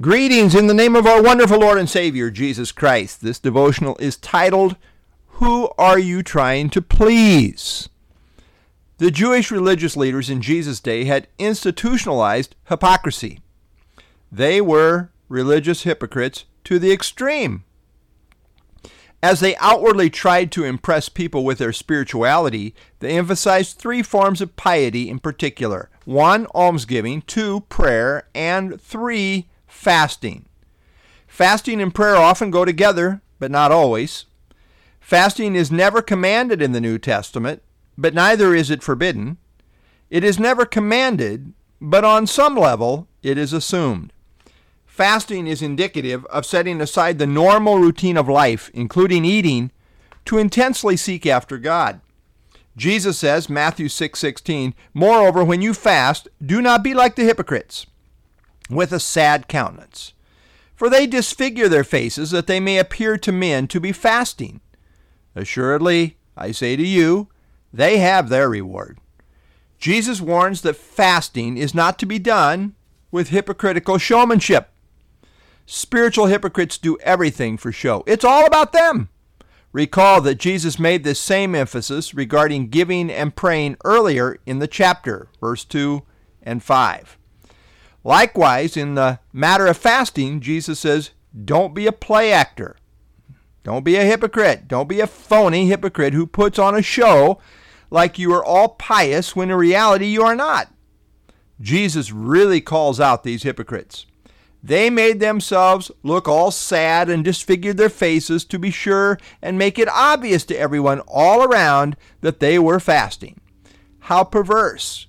Greetings in the name of our wonderful Lord and Savior, Jesus Christ. This devotional is titled, Who Are You Trying to Please? The Jewish religious leaders in Jesus' day had institutionalized hypocrisy. They were religious hypocrites to the extreme. As they outwardly tried to impress people with their spirituality, they emphasized three forms of piety in particular one, almsgiving, two, prayer, and three, fasting. Fasting and prayer often go together, but not always. Fasting is never commanded in the New Testament, but neither is it forbidden. It is never commanded, but on some level it is assumed. Fasting is indicative of setting aside the normal routine of life, including eating, to intensely seek after God. Jesus says, Matthew 6:16, 6, "Moreover, when you fast, do not be like the hypocrites, with a sad countenance. For they disfigure their faces that they may appear to men to be fasting. Assuredly, I say to you, they have their reward. Jesus warns that fasting is not to be done with hypocritical showmanship. Spiritual hypocrites do everything for show. It's all about them. Recall that Jesus made this same emphasis regarding giving and praying earlier in the chapter, verse 2 and 5. Likewise, in the matter of fasting, Jesus says, don't be a play actor. Don't be a hypocrite. Don't be a phony hypocrite who puts on a show like you are all pious when in reality you are not. Jesus really calls out these hypocrites. They made themselves look all sad and disfigured their faces to be sure and make it obvious to everyone all around that they were fasting. How perverse!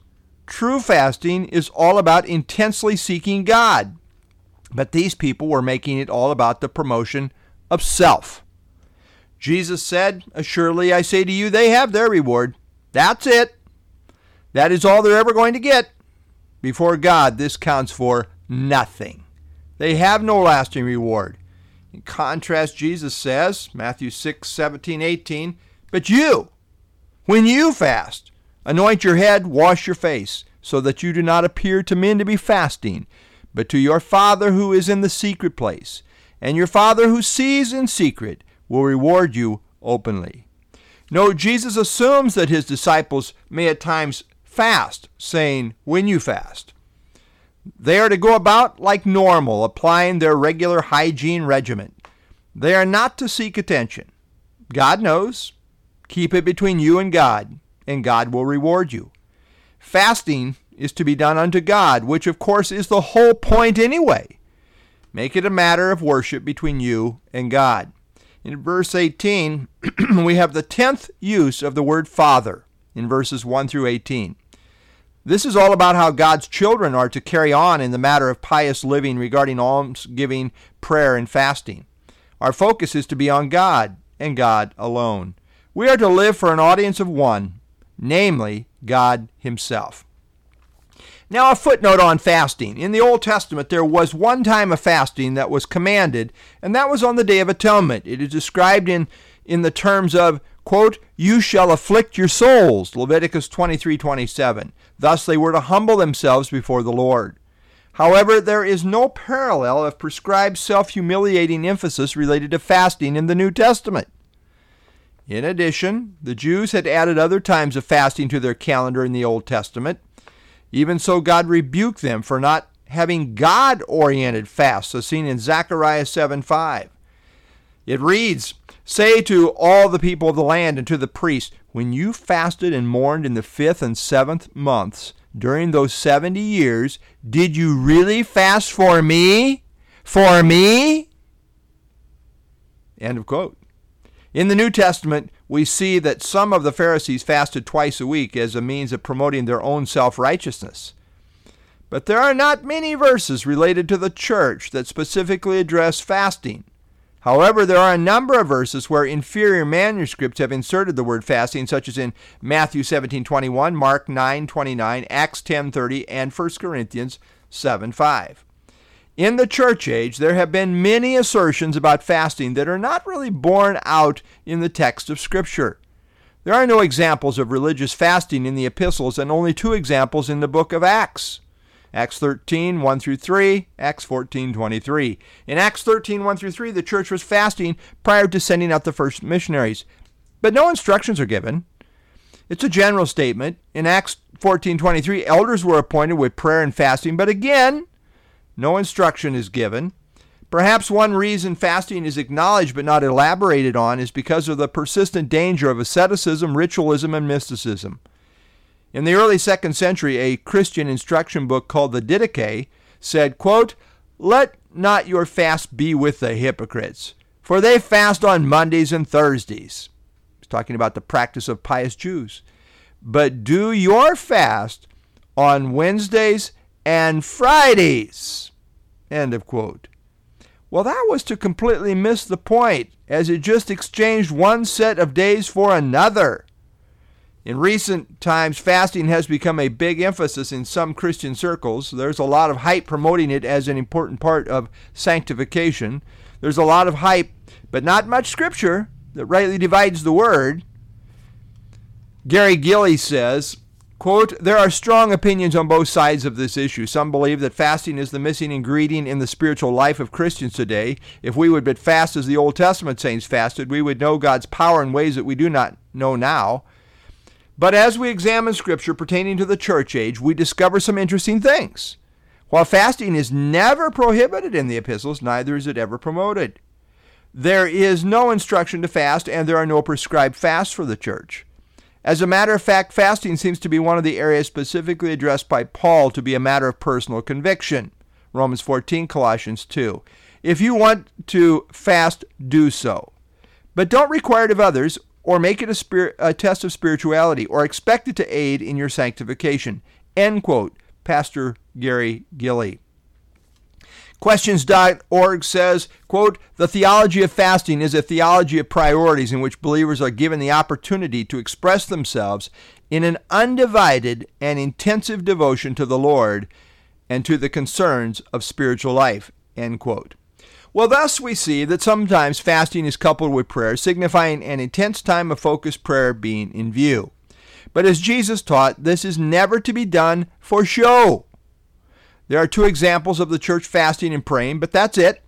True fasting is all about intensely seeking God. But these people were making it all about the promotion of self. Jesus said, Assuredly I say to you, they have their reward. That's it. That is all they're ever going to get. Before God, this counts for nothing. They have no lasting reward. In contrast, Jesus says, Matthew 6, 17, 18, But you, when you fast, Anoint your head, wash your face, so that you do not appear to men to be fasting, but to your Father who is in the secret place. And your Father who sees in secret will reward you openly. No, Jesus assumes that his disciples may at times fast, saying, When you fast. They are to go about like normal, applying their regular hygiene regimen. They are not to seek attention. God knows. Keep it between you and God and God will reward you. Fasting is to be done unto God, which of course is the whole point anyway. Make it a matter of worship between you and God. In verse 18, we have the tenth use of the word Father in verses 1 through 18. This is all about how God's children are to carry on in the matter of pious living regarding almsgiving, prayer, and fasting. Our focus is to be on God and God alone. We are to live for an audience of one, namely God Himself. Now, a footnote on fasting. In the Old Testament, there was one time of fasting that was commanded, and that was on the Day of Atonement. It is described in, in the terms of, quote, You shall afflict your souls, Leviticus 23 27. Thus they were to humble themselves before the Lord. However, there is no parallel of prescribed self humiliating emphasis related to fasting in the New Testament. In addition, the Jews had added other times of fasting to their calendar in the Old Testament. Even so, God rebuked them for not having God oriented fasts, as seen in Zechariah 7 5. It reads, Say to all the people of the land and to the priests, when you fasted and mourned in the fifth and seventh months during those 70 years, did you really fast for me? For me? End of quote. In the New Testament, we see that some of the Pharisees fasted twice a week as a means of promoting their own self righteousness. But there are not many verses related to the church that specifically address fasting. However, there are a number of verses where inferior manuscripts have inserted the word fasting, such as in Matthew 17:21, Mark 9:29, Acts 10:30, and 1 Corinthians 7:5. In the church age, there have been many assertions about fasting that are not really borne out in the text of Scripture. There are no examples of religious fasting in the epistles and only two examples in the book of Acts. Acts 13, 1 through 3, Acts 14, 23. In Acts 13, 1 through 3, the church was fasting prior to sending out the first missionaries. But no instructions are given. It's a general statement. In Acts 14, 23, elders were appointed with prayer and fasting, but again, no instruction is given. Perhaps one reason fasting is acknowledged but not elaborated on is because of the persistent danger of asceticism, ritualism, and mysticism. In the early second century, a Christian instruction book called the Didache said, quote, Let not your fast be with the hypocrites, for they fast on Mondays and Thursdays. He's talking about the practice of pious Jews. But do your fast on Wednesdays and Fridays. End of quote. Well, that was to completely miss the point, as it just exchanged one set of days for another. In recent times, fasting has become a big emphasis in some Christian circles. There's a lot of hype promoting it as an important part of sanctification. There's a lot of hype, but not much scripture that rightly divides the word. Gary Gilley says, Quote, there are strong opinions on both sides of this issue. Some believe that fasting is the missing ingredient in the spiritual life of Christians today. If we would but fast as the Old Testament saints fasted, we would know God's power in ways that we do not know now. But as we examine Scripture pertaining to the church age, we discover some interesting things. While fasting is never prohibited in the epistles, neither is it ever promoted. There is no instruction to fast, and there are no prescribed fasts for the church. As a matter of fact, fasting seems to be one of the areas specifically addressed by Paul to be a matter of personal conviction. Romans 14, Colossians 2. If you want to fast, do so. But don't require it of others or make it a, spirit, a test of spirituality or expect it to aid in your sanctification. End quote. Pastor Gary Gilley. Questions.org says, quote, the theology of fasting is a theology of priorities in which believers are given the opportunity to express themselves in an undivided and intensive devotion to the Lord and to the concerns of spiritual life, end quote. Well, thus we see that sometimes fasting is coupled with prayer, signifying an intense time of focused prayer being in view. But as Jesus taught, this is never to be done for show. There are two examples of the church fasting and praying, but that's it.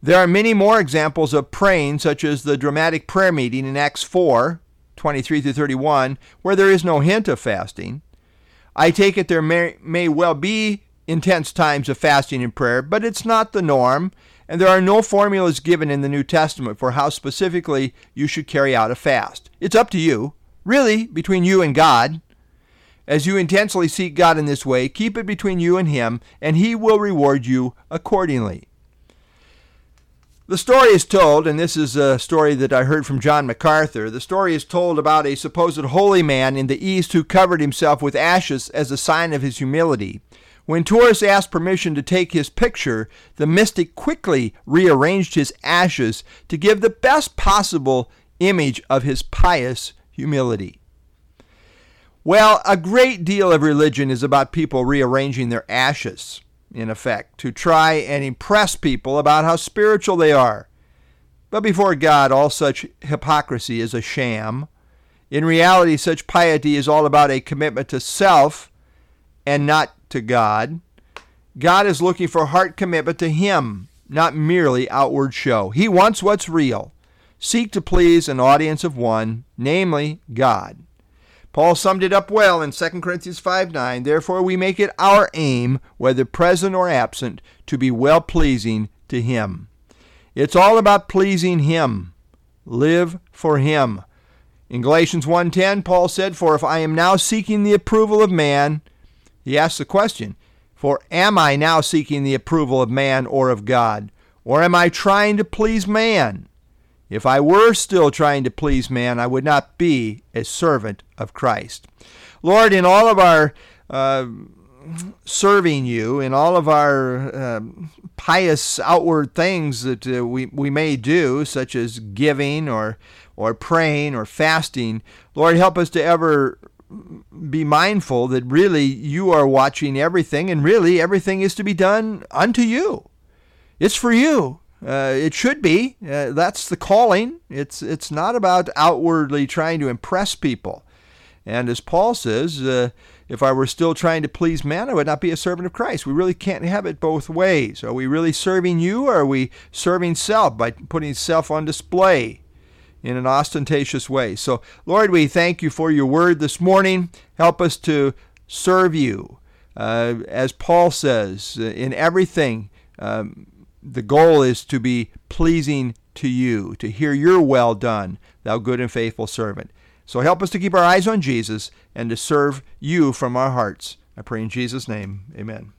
There are many more examples of praying, such as the dramatic prayer meeting in Acts 4 23 through 31, where there is no hint of fasting. I take it there may, may well be intense times of fasting and prayer, but it's not the norm, and there are no formulas given in the New Testament for how specifically you should carry out a fast. It's up to you, really, between you and God. As you intensely seek God in this way, keep it between you and Him, and He will reward you accordingly. The story is told, and this is a story that I heard from John MacArthur. The story is told about a supposed holy man in the East who covered himself with ashes as a sign of his humility. When tourists asked permission to take his picture, the mystic quickly rearranged his ashes to give the best possible image of his pious humility. Well, a great deal of religion is about people rearranging their ashes, in effect, to try and impress people about how spiritual they are. But before God, all such hypocrisy is a sham. In reality, such piety is all about a commitment to self and not to God. God is looking for heart commitment to Him, not merely outward show. He wants what's real. Seek to please an audience of one, namely God. Paul summed it up well in 2 Corinthians 5 9. Therefore, we make it our aim, whether present or absent, to be well pleasing to Him. It's all about pleasing Him. Live for Him. In Galatians 1:10, Paul said, "For if I am now seeking the approval of man," he asks the question, "For am I now seeking the approval of man or of God, or am I trying to please man?" If I were still trying to please man, I would not be a servant of Christ. Lord, in all of our uh, serving you, in all of our uh, pious outward things that uh, we, we may do, such as giving or, or praying or fasting, Lord, help us to ever be mindful that really you are watching everything and really everything is to be done unto you. It's for you. Uh, it should be. Uh, that's the calling. It's it's not about outwardly trying to impress people. And as Paul says, uh, if I were still trying to please man, I would not be a servant of Christ. We really can't have it both ways. Are we really serving you or are we serving self by putting self on display in an ostentatious way? So, Lord, we thank you for your word this morning. Help us to serve you. Uh, as Paul says, uh, in everything, um, the goal is to be pleasing to you, to hear your well done, thou good and faithful servant. So help us to keep our eyes on Jesus and to serve you from our hearts. I pray in Jesus' name. Amen.